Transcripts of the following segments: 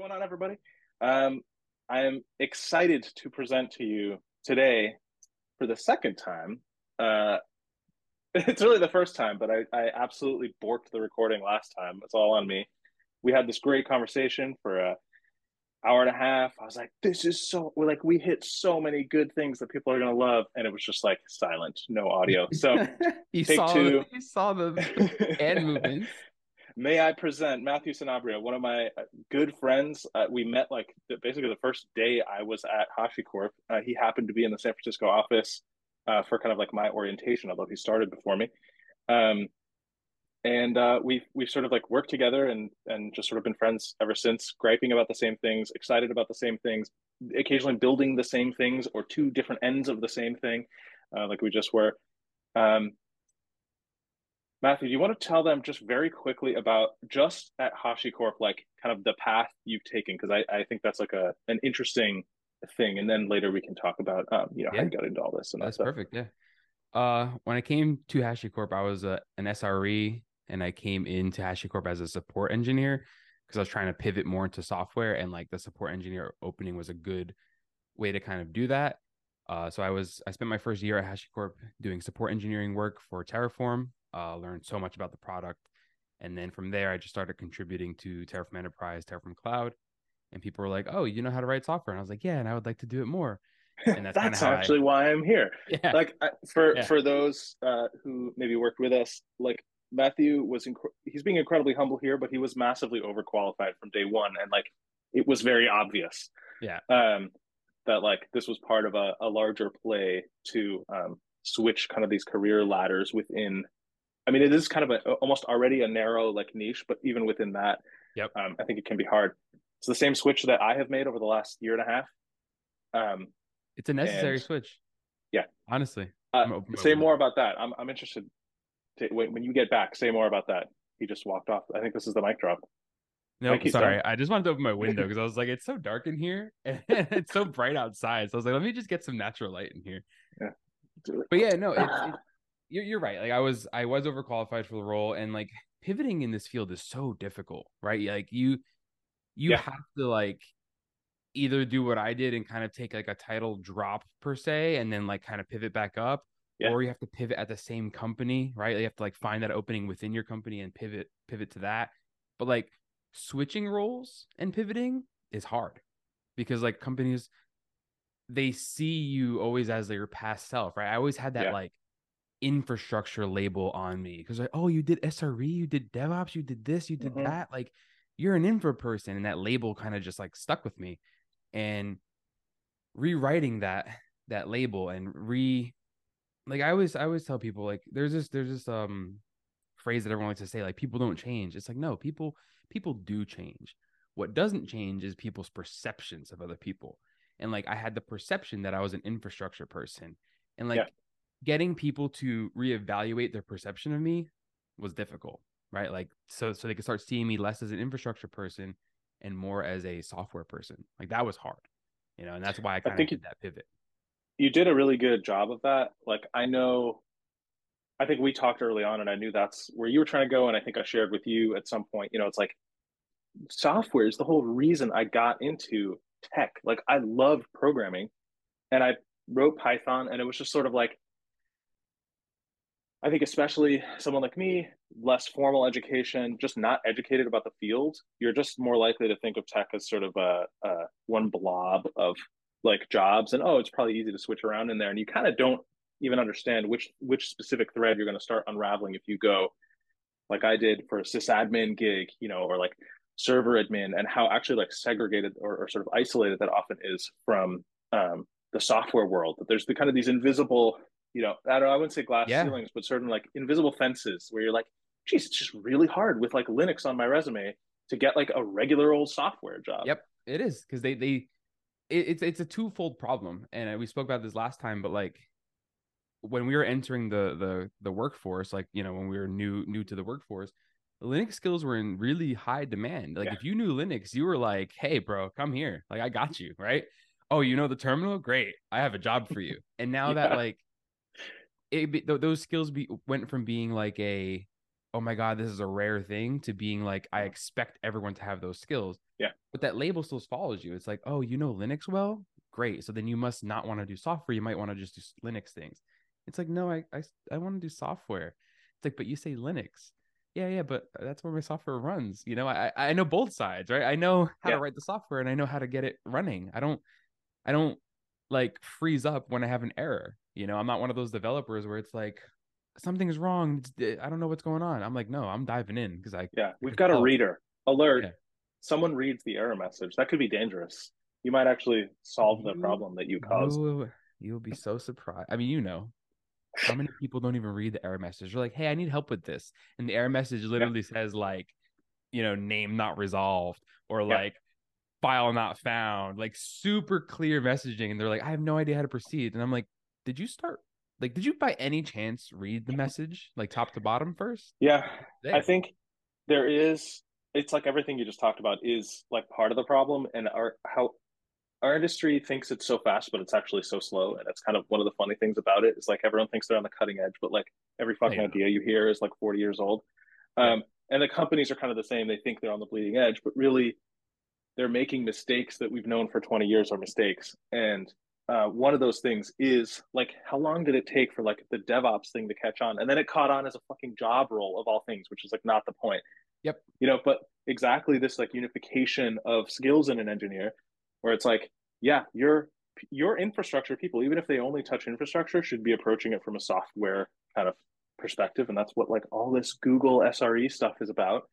going on, everybody? Um, I am excited to present to you today for the second time. Uh, it's really the first time, but I, I absolutely borked the recording last time. It's all on me. We had this great conversation for a hour and a half. I was like, this is so like we hit so many good things that people are gonna love, and it was just like silent, no audio. So you saw two. you saw the end movements. May I present Matthew Sanabria, one of my uh, good friends. Uh, we met like basically the first day I was at HashiCorp. Uh, he happened to be in the San Francisco office uh, for kind of like my orientation, although he started before me. Um, and uh, we've we've sort of like worked together and and just sort of been friends ever since, griping about the same things, excited about the same things, occasionally building the same things or two different ends of the same thing, uh, like we just were. Um, Matthew, do you want to tell them just very quickly about just at HashiCorp, like kind of the path you've taken? Because I, I think that's like a an interesting thing, and then later we can talk about um, you know Yeah. how you got into all this and That's that perfect. Yeah. Uh, when I came to HashiCorp, I was a, an SRE, and I came into HashiCorp as a support engineer because I was trying to pivot more into software, and like the support engineer opening was a good way to kind of do that. Uh, so I was I spent my first year at HashiCorp doing support engineering work for Terraform. Uh, learned so much about the product, and then from there I just started contributing to Terraform Enterprise, Terraform Cloud, and people were like, "Oh, you know how to write software?" And I was like, "Yeah," and I would like to do it more. And that's, That's, kinda I- actually why I'm here. yeah, Like I, for Yeah. for those uh, who maybe worked with us, like Matthew was inc- he's being incredibly humble here, but he was massively overqualified from day one, and like it was very obvious. Yeah. Um, that like this was part of a, a larger play to um, switch kind of these career ladders within. I mean, it is kind of a, almost already a narrow like niche, but even within that, Yep. um, I think it can be hard. It's the same switch that I have made over the last year and a half. Um, It's a necessary And- switch. Yeah. Honestly. Uh, say more about that. I'm I'm interested. To, when when you get back, say more about that. He just walked off. I think this is the mic drop. No, he's sorry. done. I just wanted to open my window because I was like, it's so dark in here and it's so bright outside. So I was like, let me just get some natural light in here. It. But yeah, no, it's, it, you're you're right. Like I was I was overqualified for the role, and like pivoting in this field is so difficult, right? Like you you Yeah. have to like either do what I did and kind of take like a title drop per se, and then like kind of pivot back up, Yeah. or you have to pivot at the same company, right? You have to like find that opening within your company and pivot pivot to that. But like switching roles and pivoting is hard because like companies they see you always as your past self, right? I always had that Yeah. like infrastructure label on me because like, oh, you did SRE, you did DevOps, you did this, you did Mhm. that. Like you're an infra person, and that label kind of just like stuck with me. And rewriting that that label and re like I always I always tell people like there's this there's this um phrase that everyone likes to say like people don't change. It's like no, people people do change. What doesn't change is people's perceptions of other people. And like I had the perception that I was an infrastructure person. And like Yeah. Getting people to reevaluate their perception of me was difficult, right? Like so so they could start seeing me less as an infrastructure person and more as a software person. Like that was hard. You know, and that's why I kind of did it- that pivot. You did a really good job of that. Like I know, I think we talked early on, and I knew that's where you were trying to go. And I think I shared with you at some point. You know, it's like software is the whole reason I got into tech. Like I love programming, and I wrote Python, and it was just sort of like I think especially someone like me, less formal education, just not educated about the field, you're just more likely to think of tech as sort of a, a one blob of like jobs, and oh, it's probably easy to switch around in there, and you kind of don't even understand which which specific thread you're going to start unraveling if you go like I did for a sysadmin gig, you know, or like server admin, and how actually like segregated or, or sort of isolated that often is from um, the software world. That there's the kind of these invisible you know, I don't I wouldn't say glass Yeah. ceilings, but certain like invisible fences where you're like, geez, it's just really hard with like Linux on my resume to get like a regular old software job. Yep, it is because they they it, it's it's a twofold problem, and we spoke about this last time. But like when we were entering the the the workforce, like you know when we were new new to the workforce, Linux skills were in really high demand. Like Yeah. if you knew Linux, you were like, hey, bro, come here, like I got you, right? Oh, you know the terminal? Great, I have a job for you. And now that like it be, th- those skills be went from being like a oh my god this is a rare thing to being like i mm-hmm. expect everyone to have those skills Yeah. but that label still follows you. It's like, oh, you know Linux well, great. So then you must not want to do software. You might want to just do Linux things. It's like, no, I I, I want to do software. It's like, but you say Linux. Yeah, yeah, but uh, that's where my software runs. You know, I I know both sides, right? I know how Yeah. to write the software and I know how to get it running. I don't I don't like freeze up when I have an error. You know, I'm not one of those developers where it's like something's wrong. Eh, I don't know what's going on. I'm like, no, I'm diving in because I Yeah, we've got a reader alert. Yeah. Someone reads the error message. That could be dangerous. You might actually solve the problem that you caused. You you'll be so surprised. I mean, you know, how many people don't even read the error message? They're like, "Hey, I need help with this," and the error message literally says like, you know, name not resolved or Yeah. like file not found, like super clear messaging, and they're like, "I have no idea how to proceed," and I'm like, "Did you start?" Like, did you by any chance read the message like top to bottom first? Yeah, There. I think there is. It's like everything you just talked about is like part of the problem, and our how our industry thinks it's so fast, but it's actually so slow. And it's kind of one of the funny things about it is like everyone thinks they're on the cutting edge, but like every fucking Yeah. idea you hear is like 40 years old. Um, and the companies are kind of the same. They think they're on the bleeding edge, but really they're making mistakes that we've known for 20 years are mistakes. And uh, one of those things is like, how long did it take for like the DevOps thing to catch on? And then it caught on as a fucking job role of all things, which is like not the point. Yep. You know, but exactly this like unification of skills in an engineer where it's like, yeah, your your infrastructure people, even if they only touch infrastructure, should be approaching it from a software kind of perspective. And that's what like all this Google SRE stuff is about.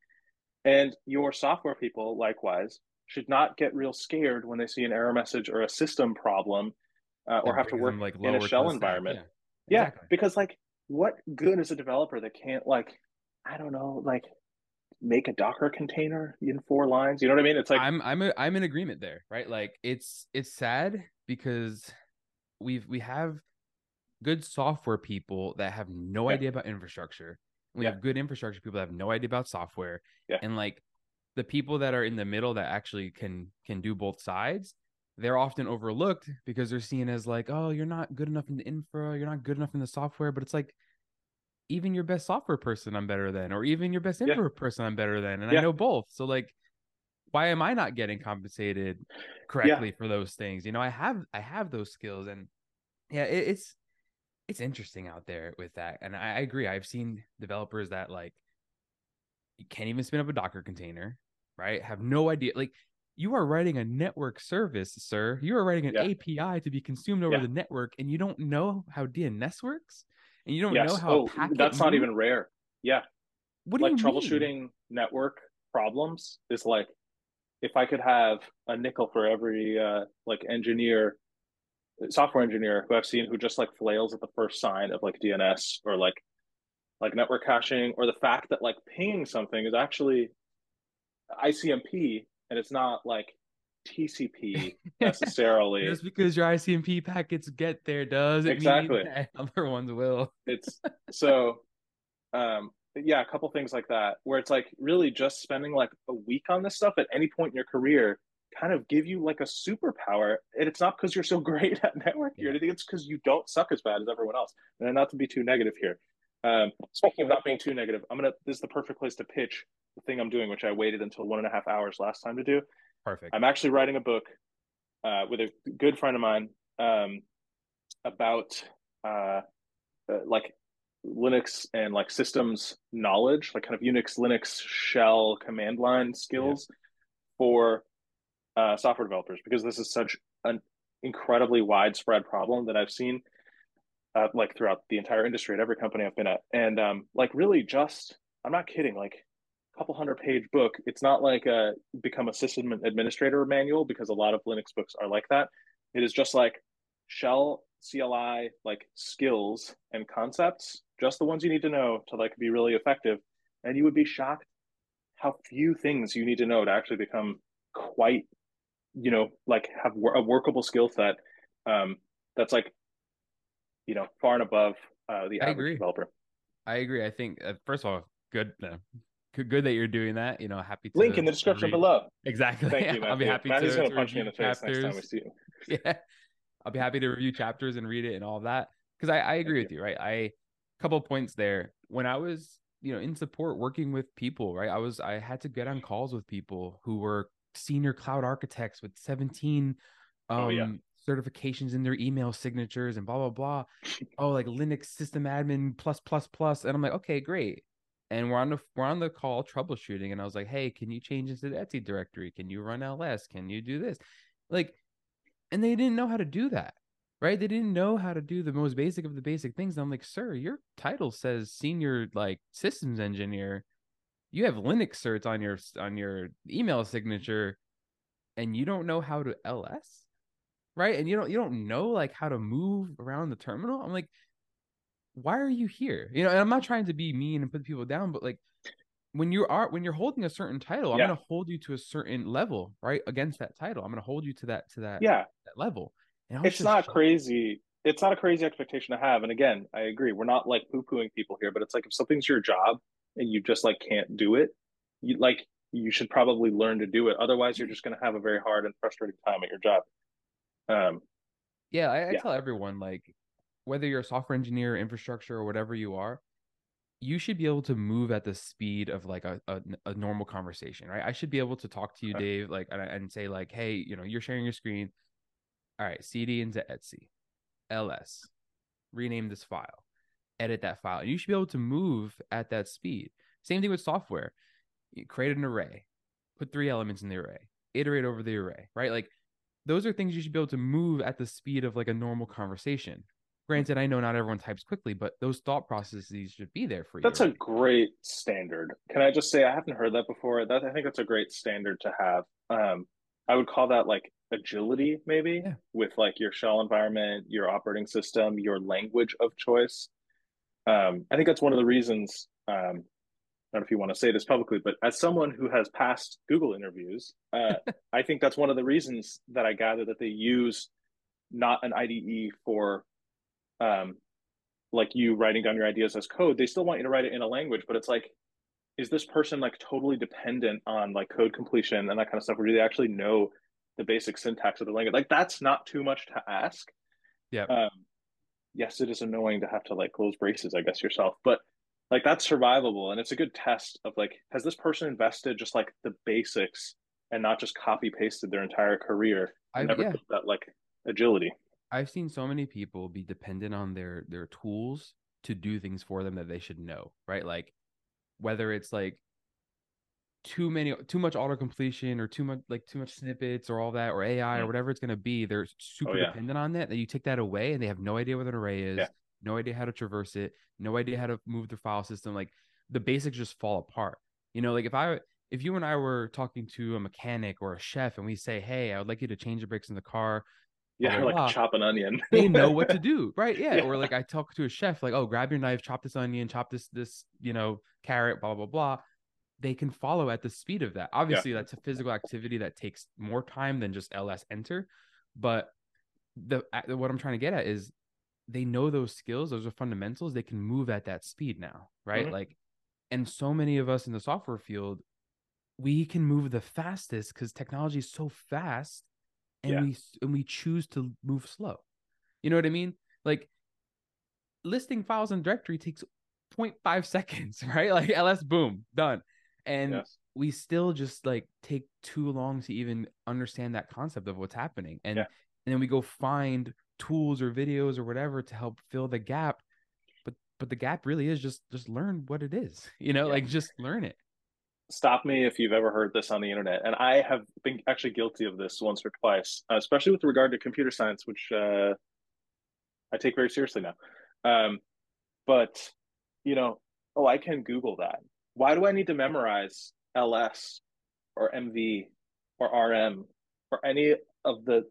And your software people, likewise, should not get real scared when they see an error message or a system problem uh, or have to work them, like in a shell environment. Yeah, Yeah, exactly. because like, what good is a developer that can't like, I don't know, like make a Docker container in four lines? You know what I mean? It's like, I'm I'm a, I'm in agreement there, right? Like it's it's sad because we've we have good software people that have no Yeah. idea about infrastructure. We Yeah. have good infrastructure people that have no idea about software. Yeah. And like the people that are in the middle that actually can can do both sides, they're often overlooked because they're seen as like, oh, you're not good enough in the infra, you're not good enough in the software. But it's like even your best software person I'm better than, or even your best Yeah. infra person I'm better than. And Yeah. I know both. So like why am I not getting compensated correctly for those things? You know, I have I have those skills and yeah, it, it's it's interesting out there with that. And I, I agree. I've seen developers that like you can't even spin up a Docker container, right? Have no idea. Like you are writing a network service, sir. You are writing an Yeah. API to be consumed over Yeah. the network, and you don't know how DNS works, and you don't yes. know how oh, that's not moves? even rare. Yeah. what do like you mean? troubleshooting network problems is like if I could have a nickel for every uh, like engineer, software engineer who I've seen who just like flails at the first sign of like DNS or like like network caching or the fact that like pinging something is actually ICMP and it's not like TCP necessarily. Just because your ICMP packets get there doesn't Exactly. other ones will. it's so um yeah a couple things like that where it's like really just spending like a week on this stuff at any point in your career kind of give you like a superpower and it's not because you're so great at networking Yeah. or anything it's because you don't suck as bad as everyone else and not to be too negative here um speaking of not being too negative i'm gonna this is the perfect place to pitch the thing i'm doing which i waited until one and a half hours last time to do Perfect. I'm actually writing a book uh, with a good friend of mine um, about uh, uh, like Linux and like systems knowledge, like kind of Unix, Linux, shell, command line skills for uh, software developers, because this is such an incredibly widespread problem that I've seen uh, like throughout the entire industry at every company I've been at, and um, like really just I'm not kidding, like a couple hundred page book. It's not like a become a system administrator manual because a lot of Linux books are like that. It is just like shell CLI like skills and concepts, just the ones you need to know to like be really effective. And you would be shocked how few things you need to know to actually become quite, you know, like have a workable skill set um, that's like, you know, far and above uh, the I average agree. developer. I agree. I think uh, first of all, good, uh, good, that you're doing that. You know, happy to Link in the description read- below. Exactly. Thank you, Matthew. I'll be happy Matthew's to, gonna punch me in review the face next time we chapters. see him. yeah i'll be happy to review chapters and read it and all of that because I, I agree Thank with you right i couple points there when i was you know in support working with people right i was i had to get on calls with people who were senior cloud architects with 17 um Oh, yeah. Certifications in their email signatures and blah blah blah. oh, like Linux system admin plus plus plus. And I'm like, okay, great. And we're on the we're on the call troubleshooting, and I was like, hey, can you change into the Etsy directory? Can you run LS? Can you do this? Like, and they didn't know how to do that right? They didn't know how to do the most basic of the basic things. And I'm like, sir, your title says senior like systems engineer. You have Linux certs on your on your email signature, and you don't know how to LS, right? And you don't you don't know like how to move around the terminal. I'm like, why are you here? You know, and I'm not trying to be mean and put people down, but like when you are when you're holding a certain title, I'm gonna hold you to a certain level, right? Against that title. I'm gonna hold you to that to that, Yeah. that level. And It's not shocked. crazy. It's not a crazy expectation to have. And again, I agree. We're not like poo-pooing people here, but it's like if something's your job and you just like can't do it, you like you should probably learn to do it. Otherwise, you're mm. just going to have a very hard and frustrating time at your job. Um, Yeah, I, I Yeah. tell everyone like whether you're a software engineer, infrastructure, or whatever you are, you should be able to move at the speed of like a, a, a normal conversation, right? I should be able to talk to you, Okay. Dave, like and, and say like, hey, you know, you're sharing your screen. All right, CD into Etsy, LS, rename this file, edit that file. And You should be able to move at that speed. Same thing with software. You create an array, put three elements in the array, iterate over the array, right? Like those are things you should be able to move at the speed of like a normal conversation. Granted, I know not everyone types quickly, but those thought processes should be there for you. that's a great standard. Can I just say I haven't heard that before? That I think that's a great standard to have. Um, I would call that like agility, maybe Yeah. with like your shell environment, your operating system, your language of choice. Um, I think that's one of the reasons. Um, I don't know if you want to say this publicly, but as someone who has passed Google interviews, uh, I think that's one of the reasons that I gather that they use not an IDE for um, like you writing down your ideas as code. They still want you to write it in a language, but it's like, is this person like totally dependent on like code completion and that kind of stuff? Or do they actually know the basic syntax of the language? Like that's not too much to ask. Yeah. Um, yes, it is annoying to have to like close braces, I guess yourself, but like that's survivable and it's a good test of like, has this person invested just like the basics and not just copy pasted their entire career I never yeah, that like agility? I've seen so many people be dependent on their their tools to do things for them that they should know, right? Like whether it's like too many too much auto completion or too much like too much snippets or all that or AI or Mm. whatever it's going to be, they're super Oh, yeah. dependent on that that you take that away and they have no idea what an array is, Yeah. No idea how to traverse it, no idea how to move the file system, like the basics just fall apart. You know, like if I if you and I were talking to a mechanic or a chef and we say, "Hey, I would like you to change the brakes in the car," Yeah, like chop an onion. they know what to do, right? Yeah. Yeah. Or like I talk to a chef, like, oh, grab your knife, chop this onion, chop this this you know carrot, blah blah blah. They can follow at the speed of that. Obviously, that's a physical activity that takes more time than just ls enter, but the what I'm trying to get at is they know those skills; those are fundamentals. They can move at that speed now, right? Mhm. Like, and so many of us in the software field, we can move the fastest because technology is so fast and Yeah. we and we choose to move slow. You know what I mean? Like listing files in directory takes 0.5 seconds, right? Like ls boom, done. And Yes. we still just like take too long to even understand that concept of what's happening. And Yeah. and then we go find tools or videos or whatever to help fill the gap. But but the gap really is just just learn what it is. You know, Yeah. like just learn it. Stop me if you've ever heard this on the internet. And I have been actually guilty of this once or twice, uh, especially with regard to computer science, which uh, I take very seriously now. Um, but, you know, oh, I can Google that. Why do I need to memorize LS or MV or RM or any of the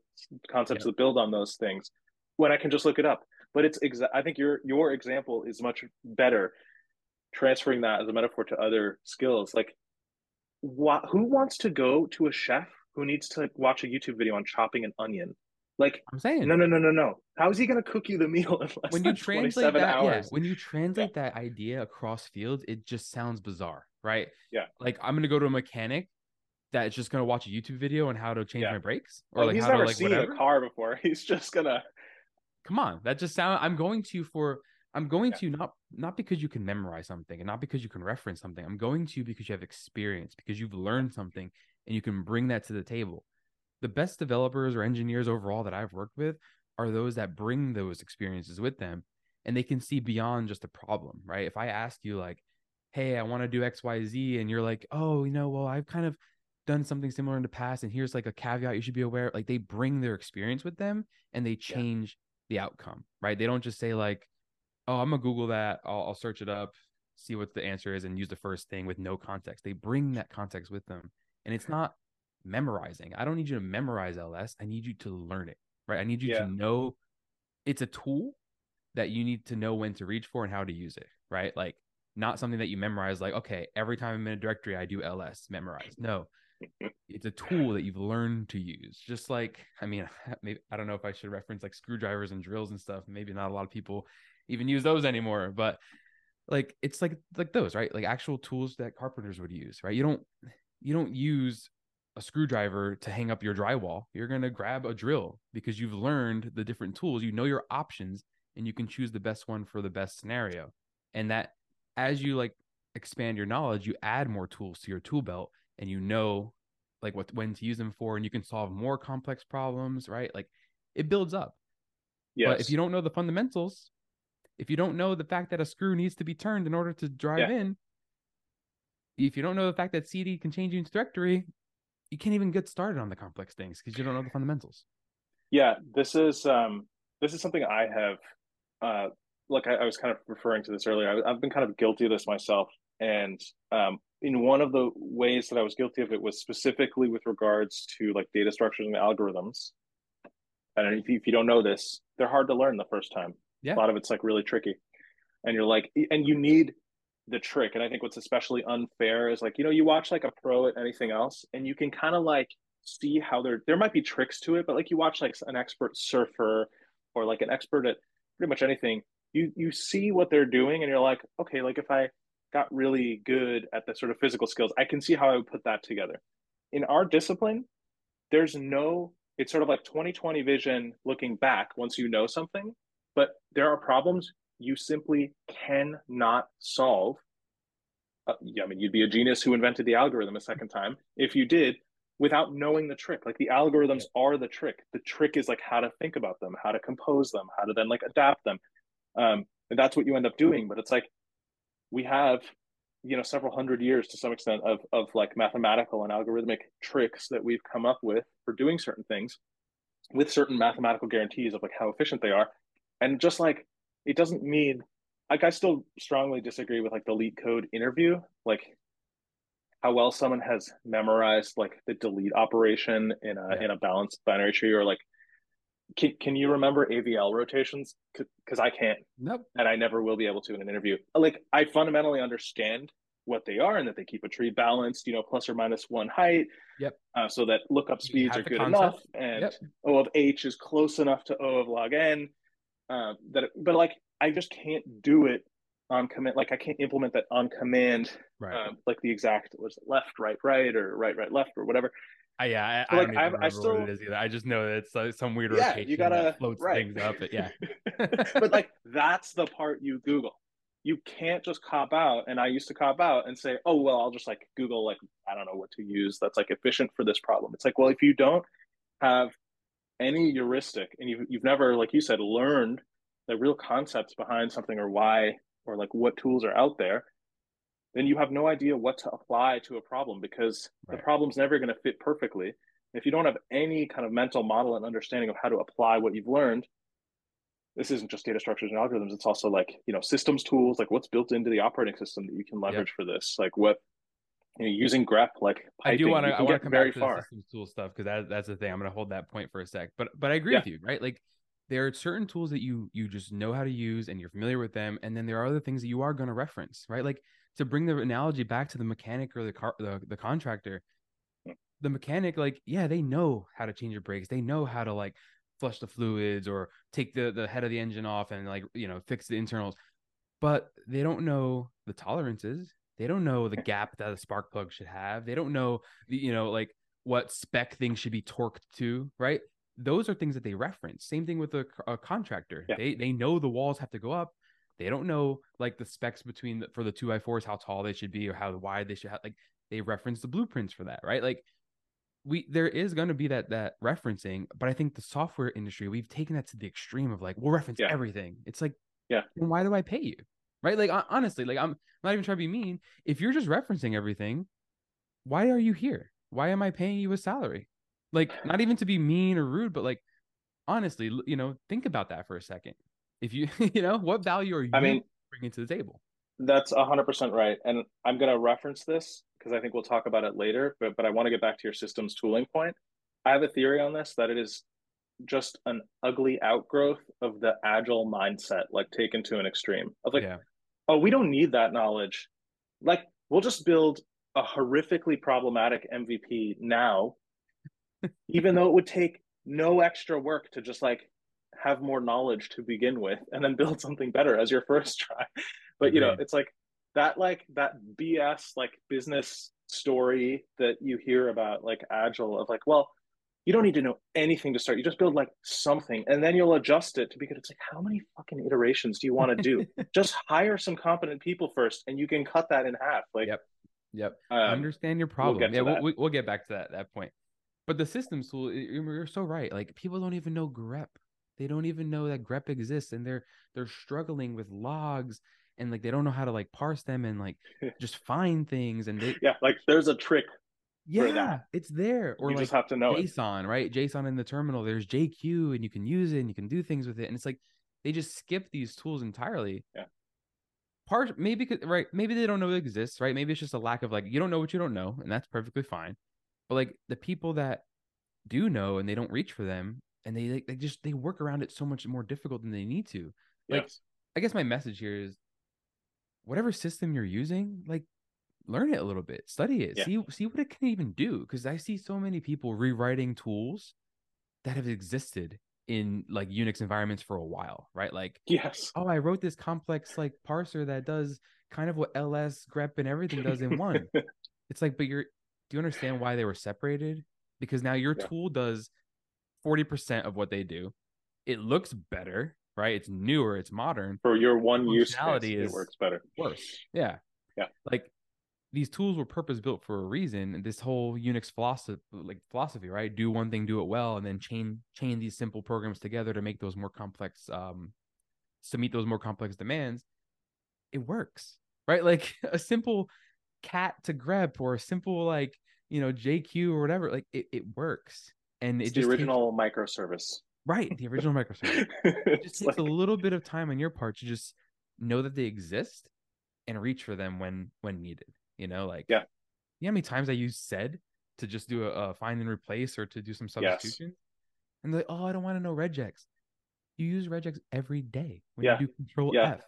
concepts Yeah. that build on those things when I can just look it up? But it's exa- I think your your example is much better transferring that as a metaphor to other skills. Like, who wants to go to a chef who needs to watch a YouTube video on chopping an onion? Like, I'm saying no, no, no, no, no. How is he going to cook you the meal in less when you than translate 27 that, yeah, when you translate that idea across fields, it just sounds bizarre, right? Yeah. Like I'm gonna go to a mechanic that's just gonna watch a YouTube video on how to change Yeah. my brakes or Like, like he's how never to like seen whatever. a car before. He's just gonna. Come on, that just sound. I'm going to for. I'm going Yeah. to not not because you can memorize something and not because you can reference something. I'm going to because you have experience because you've learned something and you can bring that to the table. The best developers or engineers overall that I've worked with are those that bring those experiences with them and they can see beyond just a problem, right? If I ask you like, "Hey, I want to do XYZ," and you're like, "Oh, you know, well, I've kind of done something similar in the past and here's like a caveat you should be aware." Like they bring their experience with them and they change yeah. the outcome, right? They don't just say like, "Oh, I'm to Google that. I'll, I'll search it up, see what the answer is and use the first thing with no context." They bring that context with them. And it's mm-hmm. not memorizing. I don't need you to memorize LS. I need you to learn it, right? I need you yeah. to know it's a tool that you need to know when to reach for and how to use it, right? Like not something that you memorize like, okay, every time I'm in a directory, I do ls memorize. No, it's a tool that you've learned to use. Just like, I mean, maybe I don't know if I should reference like screwdrivers and drills and stuff. Maybe not a lot of people even use those anymore, but like it's like like those, right? Like actual tools that carpenters would use, right? You don't you don't use a screwdriver to hang up your drywall. You're going to grab a drill because you've learned the different tools, you know your options and you can choose the best one for the best scenario. And that as you like expand your knowledge, you add more tools to your tool belt and you know like what when to use them for and you can solve more complex problems, right? Like it builds up. Yes. But if you don't know the fundamentals, if you don't know the fact that a screw needs to be turned in order to drive yeah. in, if you don't know the fact that CD can change into directory, you can't even get started on the complex things because you don't know the fundamentals. Yeah, this is um this is something I have uh like I, I was kind of referring to this earlier. I, have been kind of guilty of this myself, and um, in one of the ways that I was guilty of it was specifically with regards to like data structures and algorithms. And if you, if you don't know this, they're hard to learn the first time. Yeah. A lot of it's like really tricky, and you're like, and you need the trick. And I think what's especially unfair is like, you know, you watch like a pro at anything else and you can kind of like see how there there might be tricks to it, but like you watch like an expert surfer or like an expert at pretty much anything, you you see what they're doing and you're like, okay, like if I got really good at the sort of physical skills, I can see how I would put that together. In our discipline, there's no it's sort of like 2020 vision looking back once you know something, but there are problems you simply cannot solve. Uh, yeah, I mean, you'd be a genius who invented the algorithm a second time if you did without knowing the trick. Like the algorithms are the trick. The trick is like how to think about them, how to compose them, how to then like adapt them. Um, and that's what you end up doing. But it's like we have, you know, several hundred years to some extent of of like mathematical and algorithmic tricks that we've come up with for doing certain things with certain mathematical guarantees of like how efficient they are. And just like it doesn't mean like I still strongly disagree with like the LeetCode interview, like how well someone has memorized like the delete operation in a yeah. in a balanced binary tree or like can, can you remember AVL rotations? Because I can't. Nope. And I never will be able to in an interview. Like I fundamentally understand what they are and that they keep a tree balanced, you know, plus or minus one height. Yep. Uh, so that lookup speeds are good concept. enough, and yep. O of H is close enough to O of log n. Uh, that, but like I just can't do it on command. Like I can't implement that on command, right. Um, like the exact was left, right, right, or right, right, left, or whatever. I, yeah, I, so like, I don't even I, remember I still, what it is either. I just know that it's uh, some weird yeah, rotation you gotta, that floats right. things up. But yeah, but like that's the part you Google. You can't just cop out. And I used to cop out and say, "Oh well, I'll just like Google like I don't know what to use that's like efficient for this problem." It's like, well, if you don't have any heuristic and you've you've never, like you said, learned the real concepts behind something or why or like what tools are out there, then you have no idea what to apply to a problem because right. the problem's never going to fit perfectly. If you don't have any kind of mental model and understanding of how to apply what you've learned, this isn't just data structures and algorithms. It's also like, you know, systems tools, like what's built into the operating system that you can leverage yep. for this. Like what, you know, using grep, like piping, I do want to, I want to come very back to far. the systems tool stuff because that, that's the thing. I'm going to hold that point for a sec, but, but I agree yeah. with you, right? Like there are certain tools that you you just know how to use and you're familiar with them and then there are other things that you are going to reference right? Like to bring the analogy back to the mechanic or the car the, the contractor mm. the mechanic like yeah they know how to change your brakes. They know how to like flush the fluids or take the the head of the engine off and like you know fix the internals but they don't know the tolerances. They don't know the gap that a spark plug should have. They don't know the you know like what spec things should be torqued to right those are things that they reference. Same thing with a, a contractor. Yeah. They they know the walls have to go up. They don't know like the specs between the, for the two by fours how tall they should be or how wide they should have. Like they reference the blueprints for that, right? Like we there is going to be that that referencing, but I think the software industry we've taken that to the extreme of like we'll reference Yeah. everything. It's like, Yeah. then why do I pay you? Right? Like honestly, like I'm not even trying to be mean. If you're just referencing everything, why are you here? Why am I paying you a salary? Like not even to be mean or rude, but like honestly, you know, think about that for a second. If you, you know, what value are you I mean, bringing to the table? That's a hundred percent right. And I'm gonna reference this because I think we'll talk about it later, but but I want to get back to your systems tooling point. I have a theory on this that it is just an ugly outgrowth of the agile mindset, like taken to an extreme of like, yeah. oh, we don't need that knowledge. Like, we'll just build a horrifically problematic MVP now, even though it would take no extra work to just like have more knowledge to begin with and then build something better as your first try. But you know, it's like that like that BS like business story that you hear about like agile of like, well, you don't need to know anything to start. You just build like something and then you'll adjust it to because it's like, how many fucking iterations do you want to do? just hire some competent people first and you can cut that in half. Like, Yep. Yep. um, understand your problem. to yeah, we'll, we'll get back to that that point. But the systems tool, you're so right. Like people don't even know grep. They don't even know that grep exists, and they're they're struggling with logs, and like they don't know how to like parse them and like just find things. And they yeah, like there's a trick. yeah, it's there. Or you like just have to know it. JSON, right? JSON in the terminal. There's JQ, and you can use it, and you can do things with it. And it's like they just skip these tools entirely. Yeah. Part maybe right. Maybe they don't know it exists. Right. Maybe it's just a lack of like you don't know what you don't know, and that's perfectly fine. But like the people that do know and they don't reach for them, and they like, they just they work around it so much more difficult than they need to. Like Yes. I guess my message here is whatever system you're using, like learn it a little bit, study it, Yeah. see see what it can even do. Because I see so many people rewriting tools that have existed in like Unix environments for a while, right? Like, Yes. oh, I wrote this complex like parser that does kind of what ls, grep, and everything does in one. it's like, but you're do you understand why they were separated? Because now your Yeah. tool does 40% of what they do. It looks better, right? It's newer, it's modern, For your one use case, it works better. worse. Yeah. Yeah. Like these tools were purpose built for a reason. This whole Unix philosophy, like philosophy, right? Do one thing, do it well, and then chain chain these simple programs together to make those more complex, um, to meet those more complex demands. It works, right? Like a simple cat to grep or a simple like you know JQ or whatever. Like it, it works, and It's it the just takes- original microservice. right the original microservice it just takes like- a little bit of time on your part to just know that they exist and reach for them when when needed you know like Yeah. you know how many times i use sed to just do a, a find and replace or to do some Yes. and they're like oh i don't want to know regex you use regex every day when Yeah. you do control Yeah. f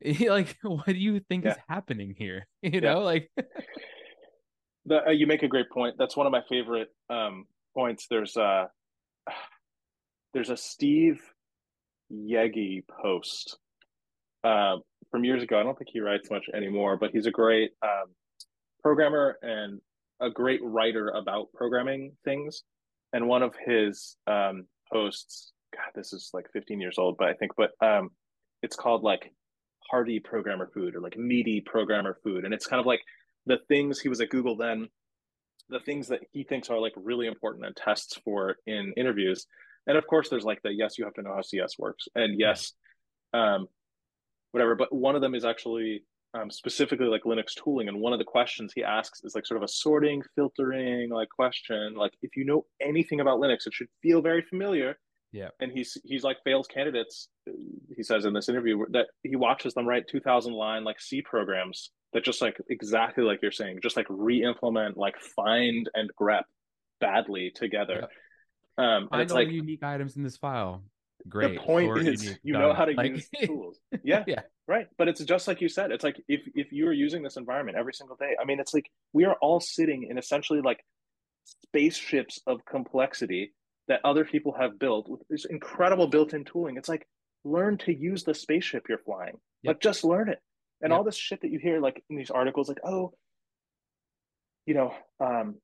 like what do you think is happening here you Yeah. know like The, uh, you make a great point. That's one of my favorite um, points. There's uh, there's a Steve Yegge post uh, from years ago. I don't think he writes much anymore, but he's a great um, programmer and a great writer about programming things. And one of his um, posts, God, this is like 15 years old, but I think, but um, it's called like hearty programmer food or like meaty programmer food, and it's kind of like the things he was at Google then, the things that he thinks are like really important and tests for in interviews. And of course, there's like the yes, you have to know how CS works, and yes, um, whatever. But one of them is actually um, specifically like Linux tooling, and one of the questions he asks is like sort of a sorting, filtering like question. Like if you know anything about Linux, it should feel very familiar. Yeah. And he's he's like fails candidates. He says in this interview that he watches them write two thousand line like C programs that just like exactly like you're saying, just like re-implement like find and grep badly together. Yep. Um, and find it's like the unique items in this file great the point is unique, you know how to Like- use tools. Yeah, yeah right. But it's just like you said. It's like if if you're using this environment every single day. I mean, it's like we are all sitting in essentially like spaceships of complexity that other people have built with this incredible built-in tooling. It's like learn to use the spaceship you're flying. Yep. Like just learn it. And Yep. all this shit that you hear like in these articles, like oh, you know, um,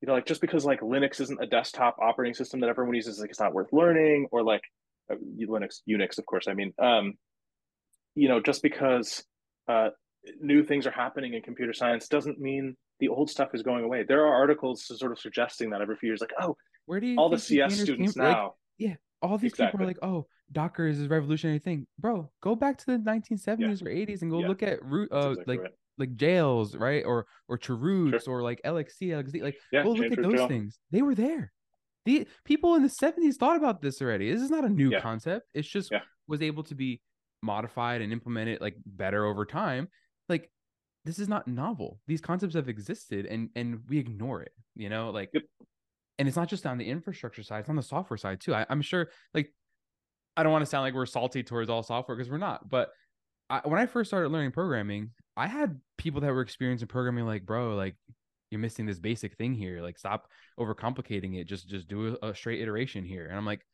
you know, like just because like Linux isn't a desktop operating system that everyone uses, like it's not worth learning, or like uh, Linux, Unix, of course. I mean, um, you know, just because uh, new things are happening in computer science doesn't mean the old stuff is going away. There are articles sort of suggesting that every few years, like, oh, Where do you all the CS students came- like, now. yeah, all these Exactly. people are like, "Oh, Docker is a revolutionary thing." Bro, go back to the 1970s or 80s and go Yeah. look at root uh exactly like right. like jails, right? Or or chroots or like LXC, LXD. Like Yeah, go look at those jail. things. They were there. The people in the 70s thought about this already. This is not a new Yeah. concept. It's just Yeah. was able to be modified and implemented like better over time. Like this is not novel. These concepts have existed and and we ignore it, you know, like Yep. And it's not just on the infrastructure side, it's on the software side too. I, I'm sure like I don't want to sound like we're salty towards all software because we're not, but I, when I first started learning programming, I had people that were experienced in programming like, bro, like you're missing this basic thing here. Like stop overcomplicating it. Just just do a, a straight iteration here. And I'm like,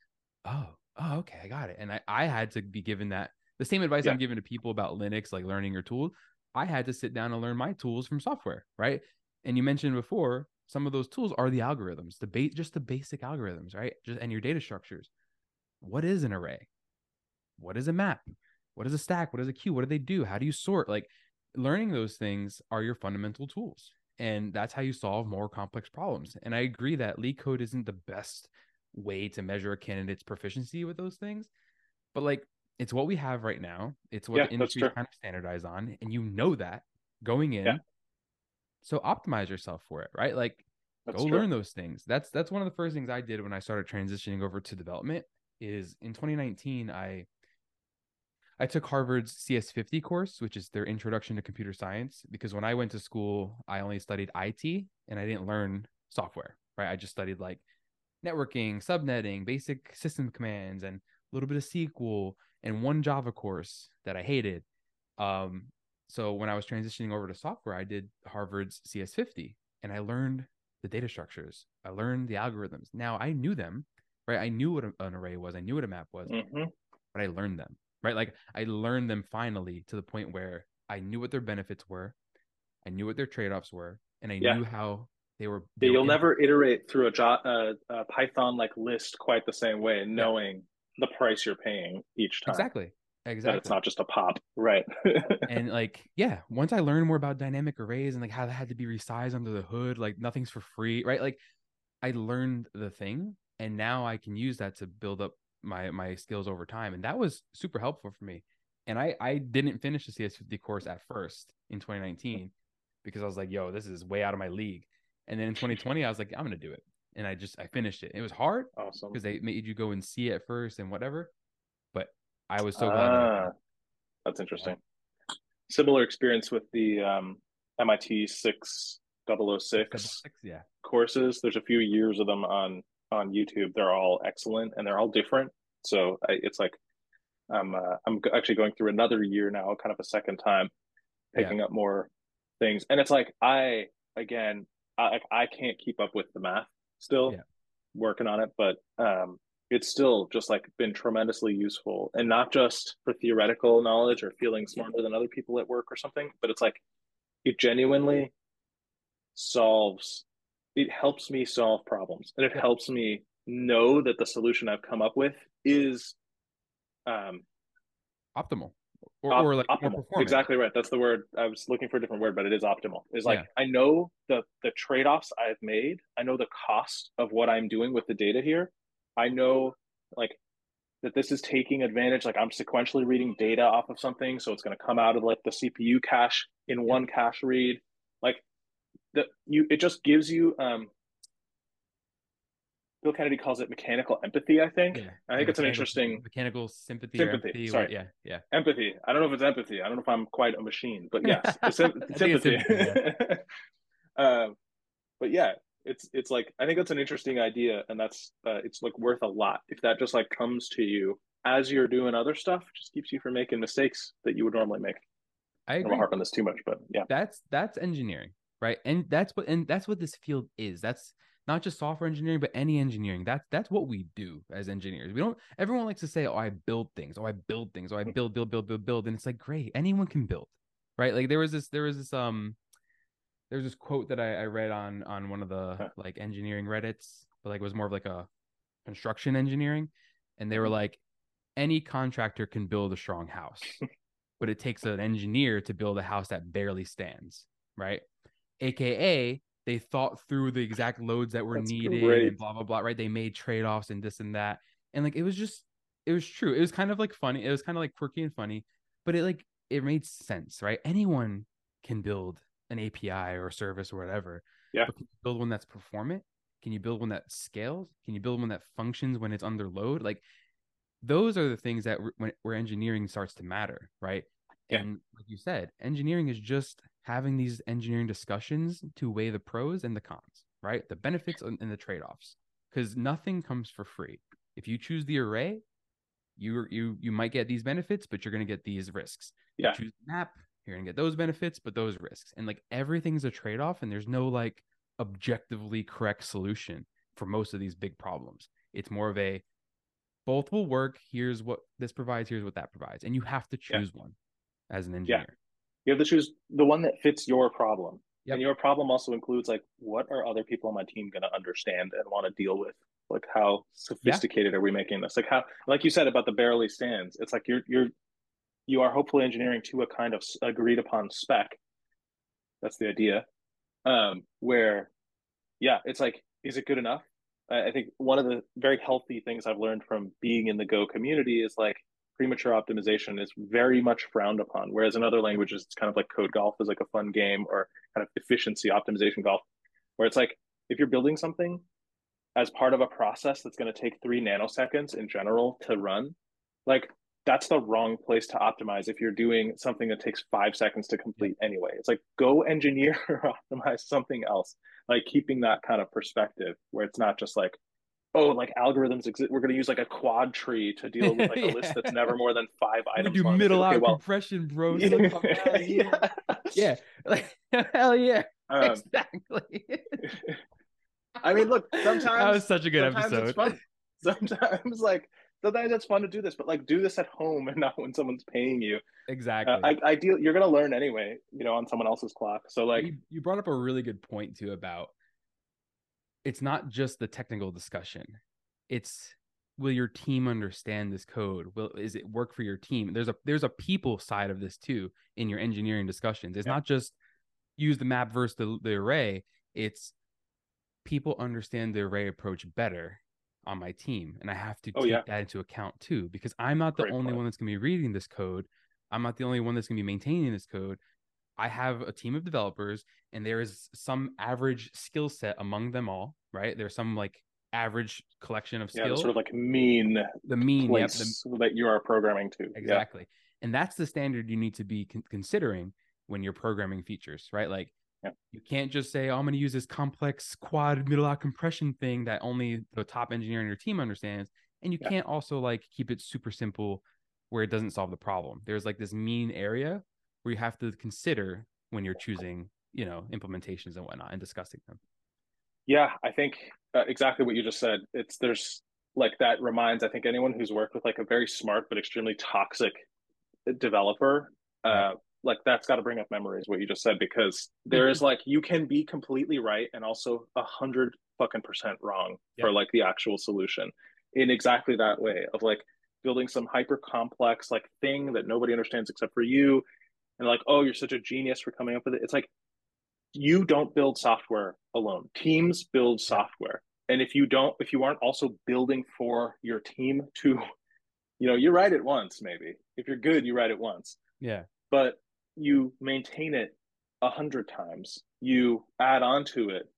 oh, oh, okay, I got it. And I, I had to be given that the same advice Yeah. I'm giving to people about Linux, like learning your tool. I had to sit down and learn my tools from software, right? And you mentioned before, some of those tools are the algorithms, the base, just the basic algorithms, right? Just and your data structures. What is an array? What is a map? What is a stack? What is a queue? What do they do? How do you sort? Like learning those things are your fundamental tools. And that's how you solve more complex problems. And I agree that LeetCode isn't the best way to measure a candidate's proficiency with those things. But like it's what we have right now. It's what Yeah, the industry kind of standardized on. And you know that going in. Yeah. So optimize yourself for it, right? Like That's go true. learn those things. That's that's one of the first things I did when I started transitioning over to development is in 2019 I I took Harvard's CS50 course, which is their introduction to computer science because when I went to school, I only studied IT and I didn't learn software, right? I just studied like networking, subnetting, basic system commands and a little bit of SQL and one Java course that I hated. Um so when I was transitioning over to software, I did Harvard's CS50 and I learned the data structures. I learned the algorithms. Now I knew them, right? I knew what an array was. I knew what a map was, Mhm. but I learned them, right? Like I learned them finally to the point where I knew what their benefits were, I knew what their trade offs were, and I Yeah. knew how they were. They You'll in- never iterate through a, jo- uh, a Python like list quite the same way, knowing the price you're paying each time. exactly, That exactly. it's not just a pop, right? and like yeah once i learned more about dynamic arrays and like how that had to be resized under the hood like nothing's for free right like i learned the thing and now i can use that to build up my my skills over time and that was super helpful for me and i i didn't finish the cs50 course at first in 2019 because i was like yo this is way out of my league and then in 2020 i was like i'm gonna do it and i just i finished it it was hard awesome. because they made you go and see it first and whatever i was so glad that Ah, that's interesting. Similar experience with the um, MIT 6006 Double six, yeah courses. There's a few years of them on on YouTube. They're all excellent and they're all different. So I, it's like I'm uh, I'm actually going through another year now, kind of a second time, Yeah. picking up more things. And it's like I again, I I can't keep up with the math still, Yeah. working on it, but um, it's still just like been tremendously useful, and not just for theoretical knowledge or feeling smarter than other people at work or something, but it's like it genuinely solves it helps me solve problems and it helps me know that the solution I've come up with is um optimal or, op- or like optimal. Exactly right. That's the word I was looking for a different word, but it is optimal. Is like Yeah. I know the the trade-offs I've made. I know the cost of what I'm doing with the data here. I know like that this is taking advantage. Like I'm sequentially reading data off of something, so it's going to come out of like the CPU cache in one cache read. Like the you, it just gives you. um Bill Kennedy calls it mechanical empathy. I think. Yeah, I think yeah, it's an interesting mechanical sympathy. Sympathy, Or empathy, sorry. what- yeah, yeah. empathy. I don't know if it's empathy. I don't know if I'm quite a machine, but yes, it's sym- I think it's sympathy. sympathy, um, but yeah, it's it's like I think that's an interesting idea, and that's uh, it's like worth a lot if that just like comes to you as you're doing other stuff. Just keeps you from making mistakes that you would normally make. I I don't harp on this too much, but yeah, That's that's engineering, right? And that's what and that's what this field is. That's not just software engineering, but any engineering. That's that's what we do as engineers. We don't. Everyone likes to say, "Oh, I build things. Oh, I build things. Oh, I build, build, build, build, build." And it's like, great, anyone can build, right? Like there was this, there was this, um, there was this quote that I, I read on on one of the like engineering Reddits, but like it was more of like a construction engineering, and they were Mhm. like, any contractor can build a strong house, but it takes an engineer to build a house that barely stands, right? aka they thought through the exact loads that were That's needed great. and blah blah blah right they made trade-offs and this and that and like it was just it was true it was kind of like funny it was kind of like quirky and funny but it like it made sense right anyone can build an api or a service or whatever Yeah. but can you build one that's performant? Can you build one that scales? Can you build one that functions when it's under load? Like those are the things that when, where engineering starts to matter right? Yeah. and like you said engineering is just having these engineering discussions to weigh the pros and the cons right? The benefits and and the trade-offs because nothing comes for free. If you choose the array you you you might get these benefits but you're going to get these risks. Yeah. you choose the map you're going to get those benefits but those risks and like everything's a trade-off and there's no like objectively correct solution for most of these big problems it's more of a both will work here's what this provides here's what that provides and you have to Yeah. choose one as an engineer You have to choose the one that fits your problem. Yep. And your problem also includes like what are other people on my team going to understand and want to deal with? Like how sophisticated are we making this? Like how like you said about the barely stands. It's like you're you're you are hopefully engineering to a kind of agreed upon spec. That's the idea. Um where yeah, it's like is it good enough? I I think one of the very healthy things I've learned from being in the Go community is like premature optimization is very much frowned upon. Whereas in other languages, it's kind of like code golf is like a fun game or kind of efficiency optimization golf, where it's like if you're building something as part of a process that's going to take three nanoseconds in general to run, like that's the wrong place to optimize if you're doing something that takes five seconds to complete anyway. It's like go engineer or optimize something else, like keeping that kind of perspective where it's not just like, oh, like algorithms exist. We're going to use like a quad tree to deal with like a Yeah. list that's never more than five I'm items. do long. Middle like, out okay, well, compression bro so look, fuck outta here. yeah. yeah like hell yeah Um, exactly I mean, look, sometimes that was such a good episode It's fun. Sometimes, like, it's fun to do this, but like, do this at home and not when someone's paying you. exactly Uh, I, I deal. You're gonna learn anyway, you know, on someone else's clock. So, like, you, you brought up a really good point too about it's not just the technical discussion it's will your team understand this code will is it work for your team there's a there's a people side of this too in your engineering discussions it's Yeah. not just use the map versus the, the array it's people understand the array approach better on my team and i have to Oh, take yeah. that into account too because i'm not the Great only point. one that's going to be reading this code i'm not the only one that's going to be maintaining this code I have a team of developers and there is some average skill set among them all, right? There's some like average collection of yeah, skills. sort of like mean the mean, yep, the- that you are programming to. Yeah. exactly. And that's the standard you need to be con- considering when you're programming features, right? Like Yeah. you can't just say, oh, I'm going to use this complex quad middle out compression thing that only the top engineer in your team understands. And you Yeah. can't also like keep it super simple where it doesn't solve the problem. There's like this mean area where you have to consider when you're choosing, you know, implementations and whatnot and discussing them. Yeah, I think uh, exactly what you just said. It's there's like that reminds I think anyone who's worked with like a very smart but extremely toxic developer, uh. Like that's got to bring up memories what you just said because there is mm-hmm. like you can be completely right and also a hundred fucking percent wrong for like the actual solution in exactly that way of like building some hyper complex like thing that nobody understands except for you and like oh you're such a genius for coming up with it. It's like you don't build software alone. Teams build software. And if you don't if you aren't also building for your team to you know you write it once maybe. If you're good you write it once. Yeah. but you maintain it a hundred times. You add on to it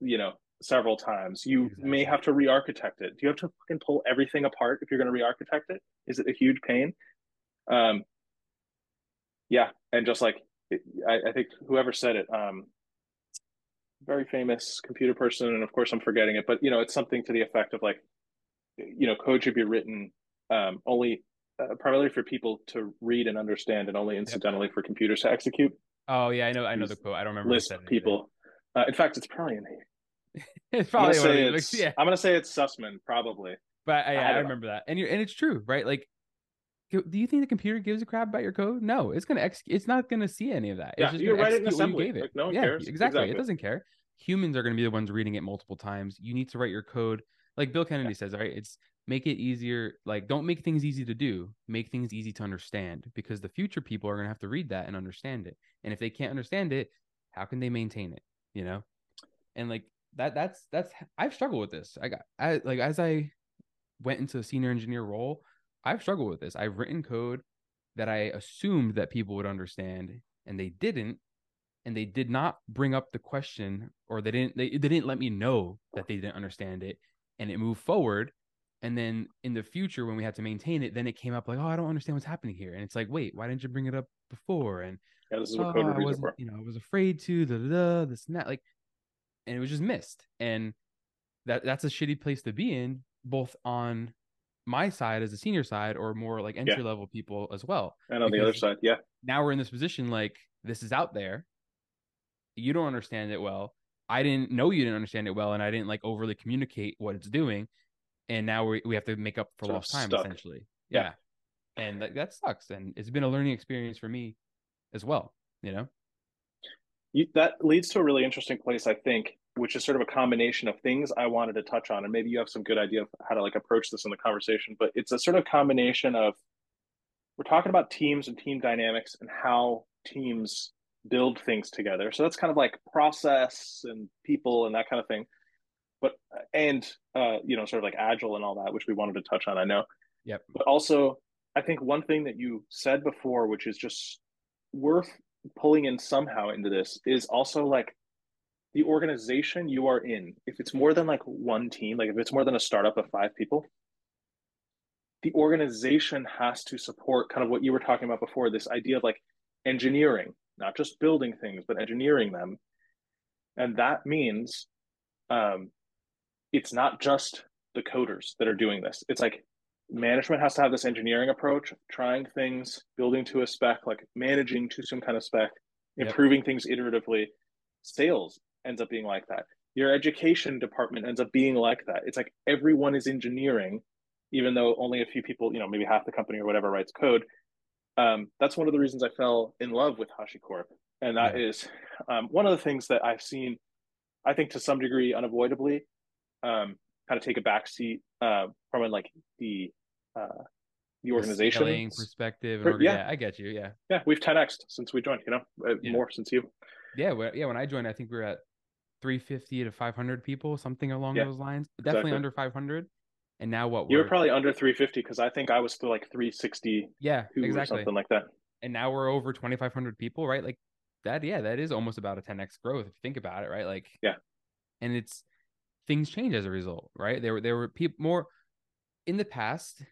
you know several times. You Exactly. may have to re-architect it. Do you have to fucking pull everything apart if you're going to re-architect it? Is it a huge pain? Um yeah and just like I, I think whoever said it um very famous computer person and of course i'm forgetting it but you know it's something to the effect of like you know code should be written um only uh, primarily for people to read and understand and only incidentally for computers to execute Oh yeah, I know. I know the quote. I don't remember. list said people uh, in fact it's probably in It's I'm gonna probably of say it's, yeah. I'm gonna say it's Sussman, probably. But yeah, I I, don't know. remember that, and you and it's true, right? Like, do you think the computer gives a crap about your code? No, it's gonna execute. It's not gonna see any of that. Yeah, it's just you gonna write it in execute you gave it. Like, no one yeah, cares. exactly. Exactly. It doesn't care. Humans are gonna be the ones reading it multiple times. You need to write your code, like Bill Kennedy says, right? It's make it easier. Like, don't make things easy to do. Make things easy to understand, because the future people are gonna have to read that and understand it. And if they can't understand it, how can they maintain it you know and like that that's that's i've struggled with this i got i like as i went into a senior engineer role i've struggled with this i've written code that i assumed that people would understand and they didn't and they did not bring up the question or they didn't they, they didn't let me know that they didn't understand it and it moved forward and then in the future when we had to maintain it then it came up like oh i don't understand what's happening here and it's like wait why didn't you bring it up before and Yeah, this is what oh, code I reviews are you know, I was afraid to, da, da, da, this and that, like, and it was just missed. And that that's a shitty place to be in, both on my side as a senior side or more like entry level people as well. And on the other side, yeah, Now we're in this position, like, this is out there. You don't understand it well. I didn't know you didn't understand it well, and I didn't like overly communicate what it's doing. And now we we have to make up for of lost time stuck. essentially. Yeah. Yeah. And that, that sucks. And it's been a learning experience for me as well, you know? you, that leads to a really interesting place, I think, which is sort of a combination of things I wanted to touch on, and maybe you have some good idea of how to like approach this in the conversation. But it's a sort of combination of we're talking about teams and team dynamics and how teams build things together. So that's kind of like process and people and that kind of thing. But and uh, you know, sort of like agile and all that, which we wanted to touch on. I know. Yep. But also, I think one thing that you said before, which is just worth pulling in somehow into this, is also like the organization you are in. If it's more than like one team, like if it's more than a startup of five people, the organization has to support kind of what you were talking about before this idea of like engineering, not just building things, but engineering them. And that means um, it's not just the coders that are doing this. It's like management has to have this engineering approach, trying things, building to a spec, like managing to some kind of spec, Yep. improving things iteratively. Sales ends up being like that. Your education department ends up being like that. It's like everyone is engineering, even though only a few people, you know, maybe half the company or whatever writes code. Um, that's one of the reasons I fell in love with HashiCorp. And that Yeah. is um, one of the things that I've seen, I think to some degree unavoidably, um, kind of take a backseat uh, from like the uh, the organization perspective. Orga- yeah. yeah. I get you. Yeah. yeah, we've 10x since we joined, you know, uh, Yeah. more since you. Yeah. Well, yeah. When I joined, I think we were at 350 to 500 people, something along Yeah, those lines. Definitely exactly. under 500. And now what? You were probably under 350 because I think I was still like 360. yeah, or exactly. something like that. And now we're over 2,500 people, right? Like that. Yeah, that is almost about a 10x growth if you think about it, right? Like Yeah. And it's things change as a result, right? There were there were people more in the past,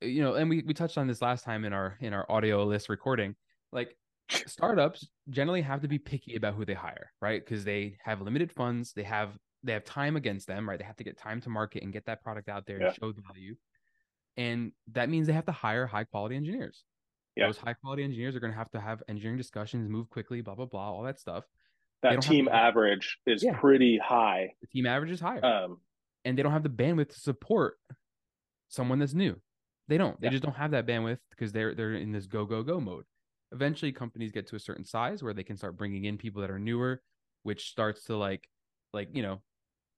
you know, and we we touched on this last time in our in our audio list recording. Like startups generally have to be picky about who they hire, right? Because they have limited funds, they have they have time against them, right? They have to get time to market and get that product out there Yeah. and show value. And that means they have to hire high quality engineers. Yeah. Those high quality engineers are going to have to have engineering discussions, move quickly, blah blah blah, all that stuff. That team to- average is Yeah. pretty high. The team average is higher, Um, and they don't have the bandwidth to support someone that's new. They don't. They Yeah. just don't have that bandwidth because they're they're in this go go go mode. Eventually, companies get to a certain size where they can start bringing in people that are newer, which starts to like like you know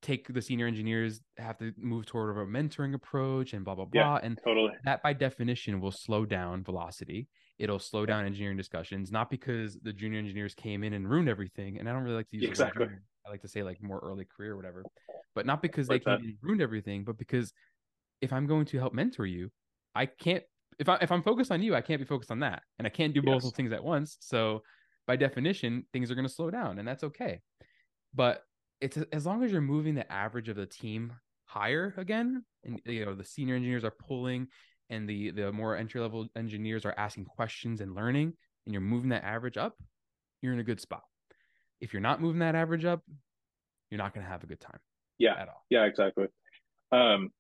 take the senior engineers have to move toward a mentoring approach and blah blah Yeah. blah and totally. that by definition will slow down velocity. It'll slow down engineering discussions, not because the junior engineers came in and ruined everything. And I don't really like to use Exactly. I like to say like more early career or whatever. But not because Like they came that. in and ruined everything, but because if I'm going to help mentor you, I can't if I if I'm focused on you, I can't be focused on that. And I can't do both Yes. things at once. So by definition, things are going to slow down and that's okay. But it's as long as you're moving the average of the team higher again and you know the senior engineers are pulling and the the more entry level engineers are asking questions and learning and you're moving that average up you're in a good spot if you're not moving that average up you're not going to have a good time Yeah. at all Yeah, exactly. Um,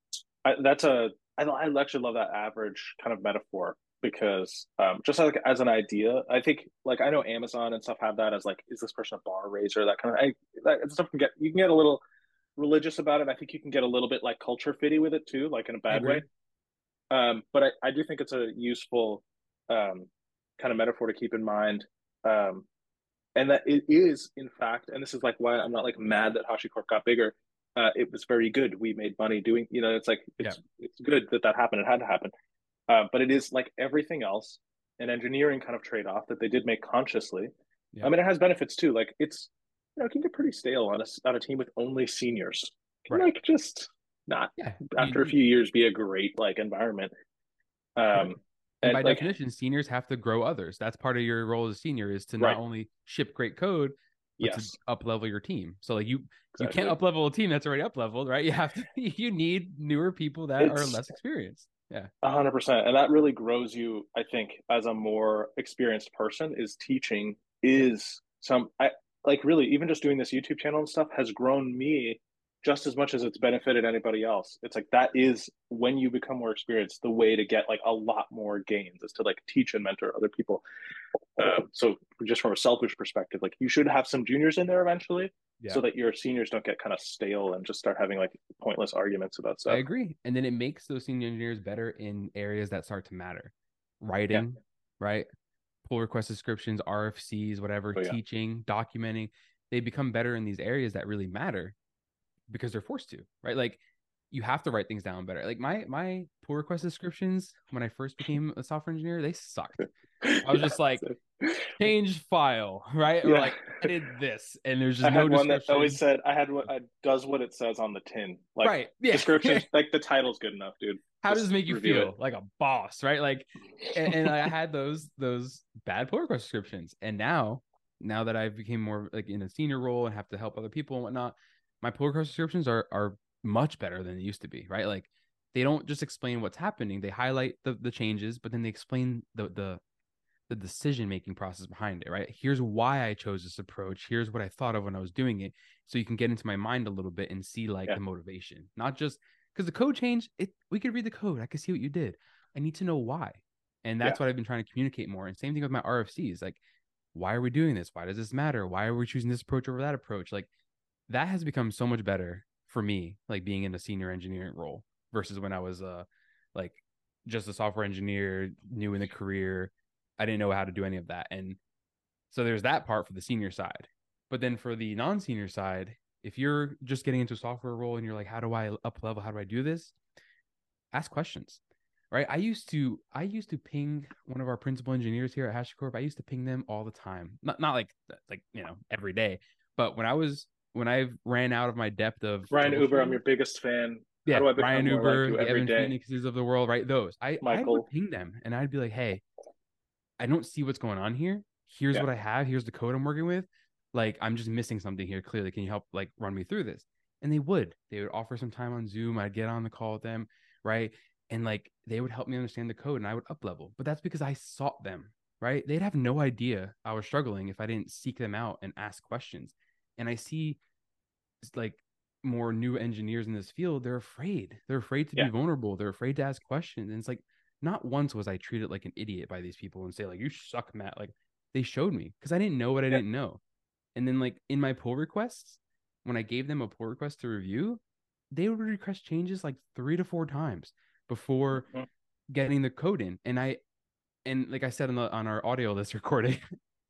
I, that's a I, I actually love that average kind of metaphor because um, just like as an idea, I think like I know Amazon and stuff have that as like, is this person a bar raiser? That kind of I, that stuff can get you can get a little religious about it. I think you can get a little bit like culture fitty with it too, like in a bad way. Um, but I, I do think it's a useful um, kind of metaphor to keep in mind. Um, and that it is, in fact, and this is like why I'm not like mad that HashiCorp got bigger. Uh, it was very good. We made money doing, you know, it's like it's it's good that that happened. It had to happen. Uh, but it is like everything else, an engineering kind of trade off that they did make consciously. Yeah. I mean, it has benefits too. Like it's you know, it can get pretty stale on a on a team with only seniors. Can right. like just not yeah. after you, a few years be a great like environment. Um, and, and by like, definition, seniors have to grow others. That's part of your role as a senior is to right. not only ship great code, but yes. to up level your team. So like you exactly. you can't up level a team that's already up leveled, right? You have to you need newer people that it's, are less experienced. Yeah. A hundred percent. And that really grows you, I think, as a more experienced person is teaching is some I like really even just doing this YouTube channel and stuff has grown me just as much as it's benefited anybody else. It's like that is when you become more experienced, the way to get like a lot more gains is to like teach and mentor other people. Um, so just from a selfish perspective, like you should have some juniors in there eventually, yeah. so that your seniors don't get kind of stale and just start having like pointless arguments about stuff. I agree, and then it makes those senior engineers better in areas that start to matter, writing, yeah. right? Pull request descriptions, RFCs, whatever, oh, yeah. teaching, documenting. They become better in these areas that really matter because they're forced to, right? Like you have to write things down better. Like my my pull request descriptions when I first became a software engineer, they sucked. I was just like, change file, right? Yeah. Or like I did this, and there's just I no one that always said I had what I does what it says on the tin. Like right. yeah. description, like the title's good enough, dude. How just does this make you feel? It. Like a boss, right? Like, and, and I had those those bad pull request descriptions, and now now that I've became more like in a senior role and have to help other people and whatnot, my pull request descriptions are are much better than it used to be, right? Like they don't just explain what's happening; they highlight the the changes, but then they explain the the the decision making process behind it, right? Here's why I chose this approach. Here's what I thought of when I was doing it, so you can get into my mind a little bit and see like yeah. the motivation, not just because the code changed. It we could read the code. I could see what you did. I need to know why, and that's yeah. what I've been trying to communicate more. And same thing with my RFCs, like why are we doing this? Why does this matter? Why are we choosing this approach over that approach? Like that has become so much better for me, like being in a senior engineering role versus when I was uh like just a software engineer, new in the career. I didn't know how to do any of that. And so there's that part for the senior side. But then for the non-senior side, if you're just getting into a software role and you're like, how do I up level? How do I do this? Ask questions. Right. I used to I used to ping one of our principal engineers here at HashiCorp. I used to ping them all the time. Not not like like you know every day, but when I was when I ran out of my depth of Ryan Uber, I'm your biggest fan. Yeah, Ryan Uber, like the Evan day? Phoenixes of the world, right? Those I Michael. I would ping them and I'd be like, hey, I don't see what's going on here. Here's yeah. what I have. Here's the code I'm working with. Like I'm just missing something here. Clearly, can you help like run me through this? And they would. They would offer some time on Zoom. I'd get on the call with them, right? And like they would help me understand the code, and I would up level. But that's because I sought them, right? They'd have no idea I was struggling if I didn't seek them out and ask questions and I see like more new engineers in this field, they're afraid. They're afraid to yeah. be vulnerable. They're afraid to ask questions. And it's like not once was I treated like an idiot by these people and say like you suck, Matt. Like they showed me because I didn't know what I yeah. didn't know. And then like in my pull requests, when I gave them a pull request to review, they would request changes like three to four times before mm-hmm. getting the code in. And I and like I said on the on our audio list recording,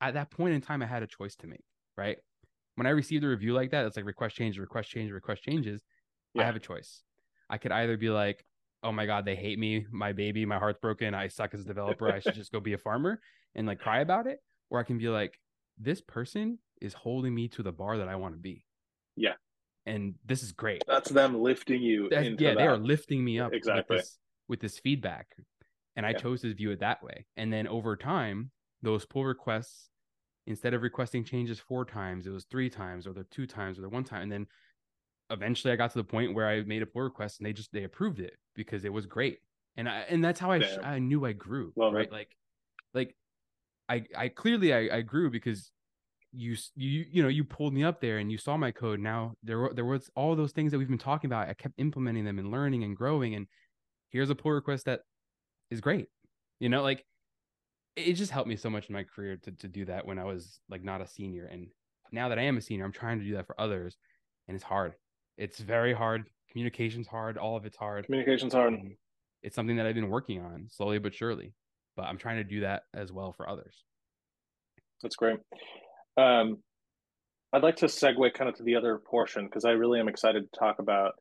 at that point in time I had a choice to make, right? When I received a review like that, it's like request change, request change, request changes. Yeah. I have a choice. I could either be like, oh my God, they hate me. My baby, my heart's broken. I suck as a developer. I should just go be a farmer and like cry about it. Or I can be like, this person is holding me to the bar that I want to be. Yeah. And this is great. That's them lifting you. yeah, that. they are lifting me up exactly with this, with this feedback. And I yeah. chose to view it that way. And then over time, those pull requests instead of requesting changes four times, it was three times or the two times or the one time. And then eventually I got to the point where I made a pull request and they just they approved it because it was great. And I and that's how I I knew I grew. Well, right. Like like I I clearly I, I grew because you you you know you pulled me up there and you saw my code. Now there there was all those things that we've been talking about. I kept implementing them and learning and growing. And here's a pull request that is great. You know, like it just helped me so much in my career to, to do that when I was like not a senior. And now that I am a senior, I'm trying to do that for others. And it's hard. It's very hard. Communication's hard. All of it's hard. Communication's hard. And it's something that I've been working on slowly but surely. But I'm trying to do that as well for others. That's great. Um, I'd like to segue kind of to the other portion because I really am excited to talk about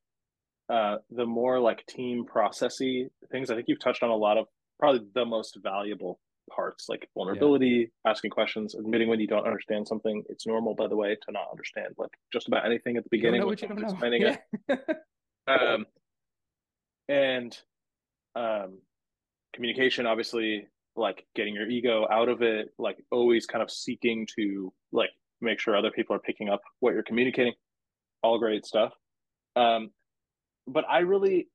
uh, the more like team processy things. I think you've touched on a lot of probably the most valuable parts like vulnerability, yeah. asking questions, admitting when you don't understand something. It's normal, by the way, to not understand like just about anything at the beginning when explaining yeah. it. um, and um, communication, obviously, like getting your ego out of it, like always kind of seeking to like make sure other people are picking up what you're communicating. All great stuff. Um, but I really,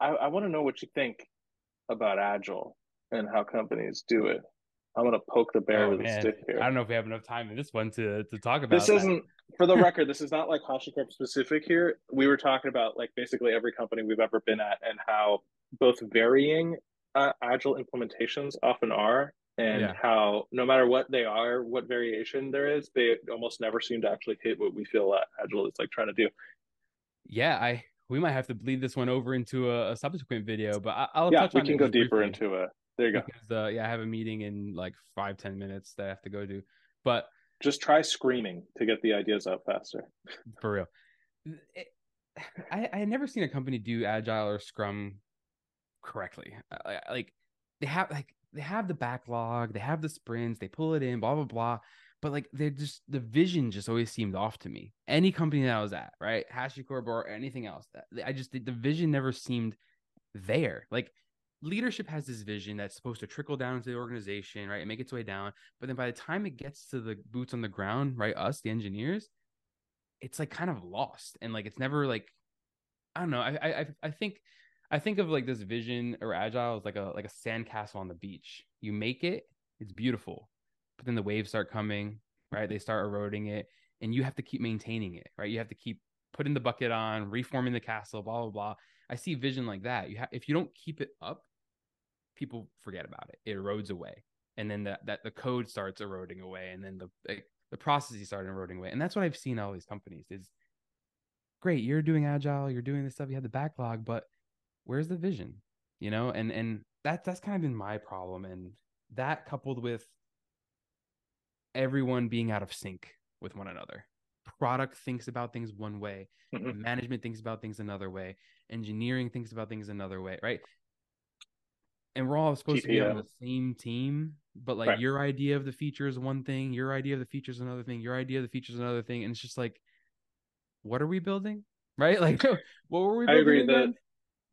I, I want to know what you think about agile and how companies do it. I'm gonna poke the bear oh, with man. a stick here. I don't know if we have enough time in this one to to talk about. This isn't for the record. This is not like HashiCorp specific here. We were talking about like basically every company we've ever been at and how both varying uh, agile implementations often are, and yeah. how no matter what they are, what variation there is, they almost never seem to actually hit what we feel agile is like trying to do. Yeah, I we might have to bleed this one over into a, a subsequent video, but I, will yeah, we can go deeper briefly. into it. There you go. Because, uh, yeah, I have a meeting in like five ten minutes that I have to go to, but just try screaming to get the ideas out faster. For real, it, I I had never seen a company do agile or Scrum correctly. Like they have like they have the backlog, they have the sprints, they pull it in, blah blah blah but like they just the vision just always seemed off to me. Any company that I was at, right, HashiCorp or anything else, I just the vision never seemed there. Like leadership has this vision that's supposed to trickle down into the organization, right, and make its way down. But then by the time it gets to the boots on the ground, right, us the engineers, it's like kind of lost, and like it's never like I don't know. I I I think I think of like this vision or agile as like a like a sandcastle on the beach. You make it, it's beautiful but then the waves start coming, right? They start eroding it, and you have to keep maintaining it, right? You have to keep putting the bucket on, reforming the castle, blah blah blah. I see vision like that. You have if you don't keep it up, people forget about it. It erodes away, and then that that the code starts eroding away, and then the like, the processes start eroding away, and that's what I've seen all these companies is. Great, you're doing agile, you're doing this stuff, you have the backlog, but where's the vision? You know, and and that that's kind of been my problem, and that coupled with everyone being out of sync with one another. Product thinks about things one way, mm-hmm. management thinks about things another way, engineering thinks about things another way, right? And we're all supposed to be on the same team, but like right. your idea of the feature is one thing, your idea of the feature is another thing, your idea of the feature is another thing, and it's just like, what are we building? Right? Like, what were we? I agree. Again?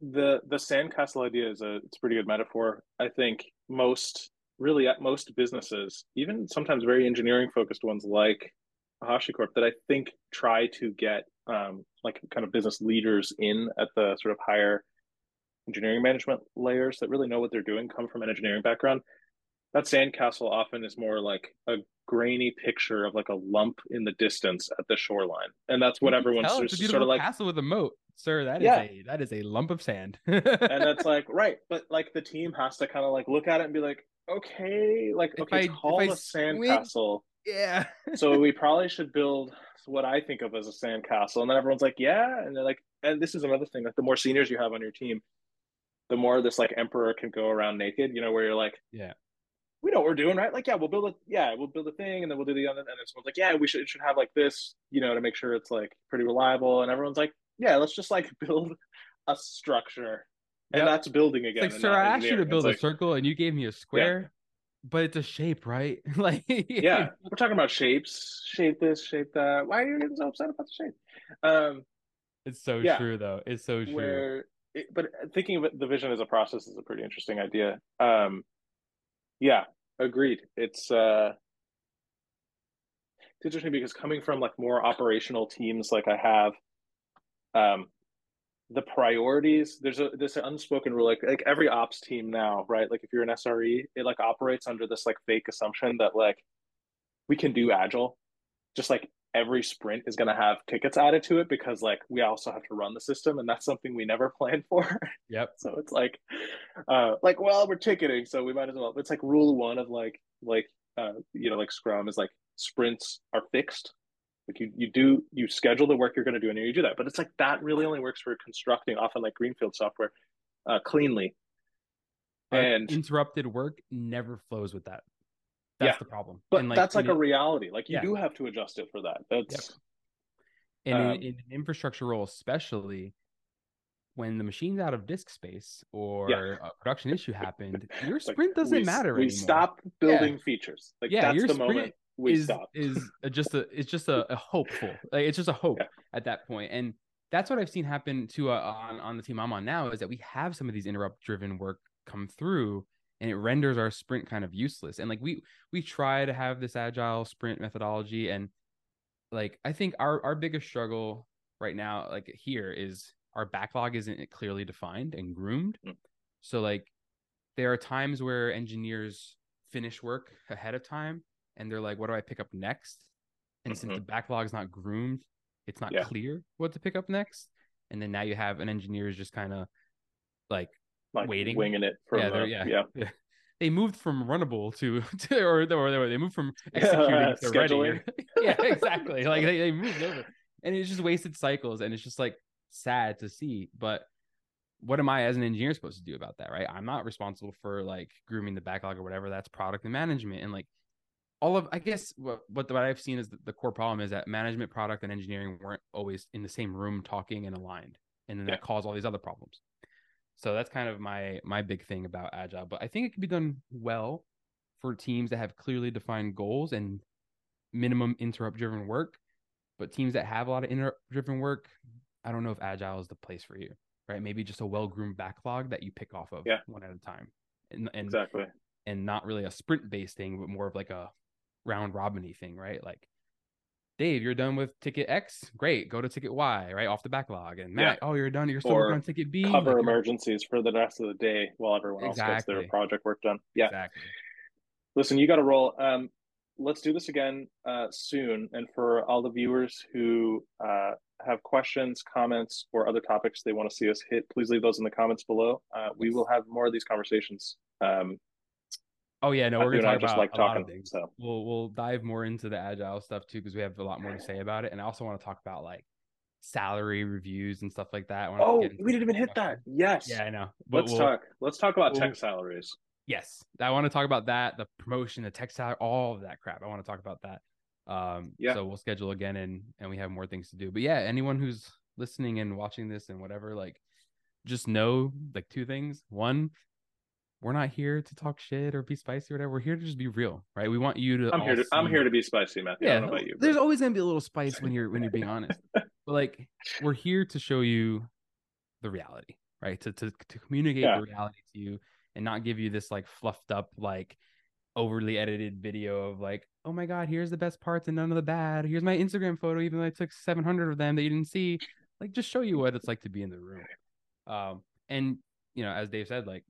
The the the sandcastle idea is a it's a pretty good metaphor. I think most really at most businesses, even sometimes very engineering focused ones like HashiCorp, that I think try to get um, like kind of business leaders in at the sort of higher engineering management layers that really know what they're doing, come from an engineering background. That sandcastle often is more like a grainy picture of like a lump in the distance at the shoreline, and that's what everyone's just sort of like castle with a moat, sir. That is yeah. a that is a lump of sand, and that's like right, but like the team has to kind of like look at it and be like, okay, like okay, I, it's called a sandcastle. Yeah. so we probably should build what I think of as a sandcastle. And then everyone's like, yeah. And they're like, and this is another thing, like the more seniors you have on your team, the more this like emperor can go around naked, you know, where you're like, yeah, we know what we're doing, right? Like, yeah, we'll build a yeah, we'll build a thing and then we'll do the other and then someone's like, yeah, we should it should have like this, you know, to make sure it's like pretty reliable. And everyone's like, yeah, let's just like build a structure and yep. that's building again. It's like, sir, I asked you to build it's a like, circle, and you gave me a square. Yeah. But it's a shape, right? like, yeah, we're talking about shapes. Shape this, shape that. Why are you getting so upset about the shape? Um, it's so yeah, true, though. It's so true. Where, it, but thinking of it, the vision as a process is a pretty interesting idea. Um, yeah, agreed. It's uh, it's interesting because coming from like more operational teams, like I have, um, the priorities there's a this unspoken rule like like every ops team now right like if you're an sre it like operates under this like fake assumption that like we can do agile just like every sprint is going to have tickets added to it because like we also have to run the system and that's something we never planned for. Yep. So it's like uh like well we're ticketing so we might as well. It's like rule one of like like uh you know like scrum is like sprints are fixed. Like you, you do you schedule the work you're going to do and you do that, but it's like that really only works for constructing often like greenfield software uh, cleanly. And interrupted work never flows with that. That's yeah, the problem. But like, that's like a reality. Like you yeah. do have to adjust it for that. That's yep. and um, in, in, an infrastructure role, especially, when the machine's out of disk space or Yeah. a production issue happened, your Like, sprint doesn't we, matter We anymore. stop building features. Like Yeah, that's your the sprint moment we is stop. is a, just a it's just a, a hopeful like it's just a hope at that point and that's what I've seen happen to uh, on on the team I'm on now is that we have some of these interrupt driven work come through and it renders our sprint kind of useless and like we we try to have this agile sprint methodology and like I think our our biggest struggle right now like here is our backlog isn't clearly defined and groomed Mm. so like there are times where engineers finish work ahead of time and they're like what do I pick up next and since Mhm. the backlog is not groomed it's not Yeah. clear what to pick up next and then now you have an engineer is just kind of like like waiting. winging it from yeah, uh, they're- yeah, yeah. yeah. They moved from runnable to, to or, or, they moved from executing to ready. Scheduling. yeah, exactly. Like they, they moved over, and it's just wasted cycles, and it's just like sad to see. But what am I as an engineer supposed to do about that? Right? I'm not responsible for like grooming the backlog or whatever. That's product and management, and like all of I guess what what, what I've seen is the, the core problem is that management, product, and engineering weren't always in the same room talking and aligned, and then Yeah. that caused all these other problems. So that's kind of my my big thing about agile, but I think it can be done well for teams that have clearly defined goals and minimum interrupt driven work. But teams that have a lot of interrupt driven work, I don't know if agile is the place for you, right? Maybe just a well groomed backlog that you pick off of Yeah. one at a time, and and Exactly. and not really a sprint based thing, but more of like a round robiny thing, right? Like, Dave, you're done with ticket X, great, go to ticket Y, right off the backlog, and Matt, oh, you're done, you're still Or working on ticket B, Cover like, emergencies for the rest of the day while everyone else gets their project work done. Yeah. exactly. Listen, you got to roll. Um, let's do this again uh, soon. And for all the viewers who uh, have questions, comments, or other topics they want to see us hit, please leave those in the comments below. Uh, we will have more of these conversations. Um, Oh yeah, no, we're gonna I talk just about like a lot of talking, things. so. We'll we'll dive more into the agile stuff too because we have a lot more to say about it, and I also want to talk about like salary reviews and stuff like that. Oh, we didn't even hit that. Yes. Yeah, I know. But Let's we'll- talk. Let's talk about we'll- tech salaries. Yes, I want to talk about that, the promotion, the tech salary, all of that crap. I want to talk about that. Um, Yeah. So we'll schedule again, and and we have more things to do. But yeah, anyone who's listening and watching this and whatever, like, just know like two things. One, we're not here to talk shit or be spicy or whatever. We're here to just be real, right? We want you to. I'm here to. I'm here to be spicy, Matthew. I Yeah, don't know about you. there's always gonna be a little spice when you're when you're being honest. but like, we're here to show you the reality, right? To to to communicate Yeah. the reality to you and not give you this like fluffed up like overly edited video of like, oh my god, here's the best parts and none of the bad. Here's my Instagram photo, even though I took 700 of them that you didn't see. Like, just show you what it's like to be in the room. Um, and you know, as Dave said, like,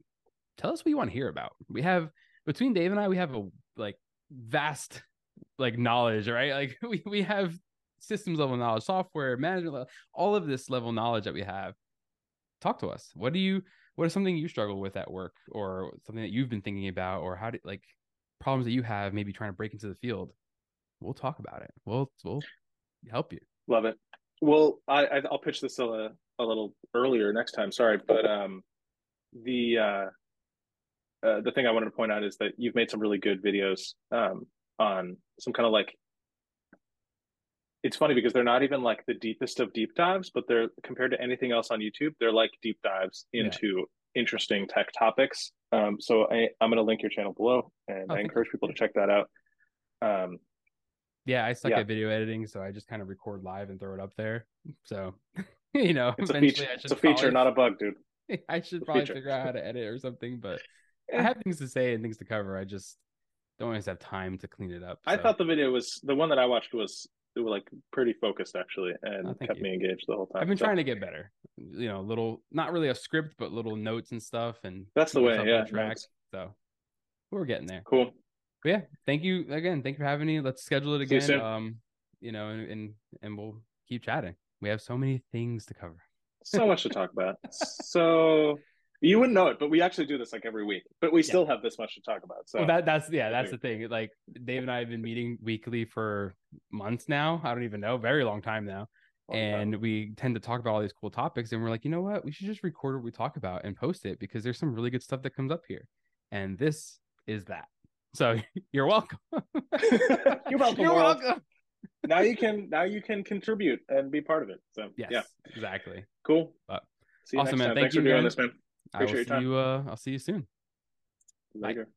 tell us what you want to hear about. We have between Dave and I, we have a like vast like knowledge, right? Like we we have systems level knowledge, software management, level, all of this level knowledge that we have. Talk to us. What do you? What is something you struggle with at work, or something that you've been thinking about, or how do like problems that you have, maybe trying to break into the field? We'll talk about it. We'll we'll help you. Love it. Well, I, I'll pitch this a a little earlier next time. Sorry, but um, the uh, uh, the thing I wanted to point out is that you've made some really good videos um on some kind of like. It's funny because they're not even like the deepest of deep dives, but they're compared to anything else on YouTube, they're like deep dives Yeah. into interesting tech topics. Um, so I, I'm going to link your channel below, and Oh, I encourage people to check that out. Um, Yeah, I suck Yeah. at video editing, so I just kind of record live and throw it up there. So, you know, it's a feature. It's a feature, probably- not a bug, dude. I should probably feature. figure out how to edit or something, but I have things to say and things to cover. I just don't always have time to clean it up. I thought the video was the one that I watched was it was like pretty focused actually, and Oh, kept you. me engaged the whole time. I've been So trying to get better. You know, little not really a script, but little notes and stuff, and That's the way, yeah, track. So we're getting there. Cool. But yeah, thank you again. Thank you for having me. Let's schedule it you again. soon. Um, you know, and, and and we'll keep chatting. We have so many things to cover. So much to talk about. So you wouldn't know it, but we actually do this like every week. But we still have this much to talk about. So Well, that that's yeah, that's the thing. Like Dave and I have been meeting weekly for months now. I don't even know, very long time now. long time. and we tend to talk about all these cool topics and we're like you know what we should just record what we talk about and post it because there's some really good stuff that comes up here and this is that so you're welcome You're welcome, you're world. welcome now you can now you can contribute and be part of it. So yes yeah, exactly cool. But See you Awesome, man. time. Thank Thanks you for doing again. this, man. I will see time. you. Uh, I'll see you soon. Later.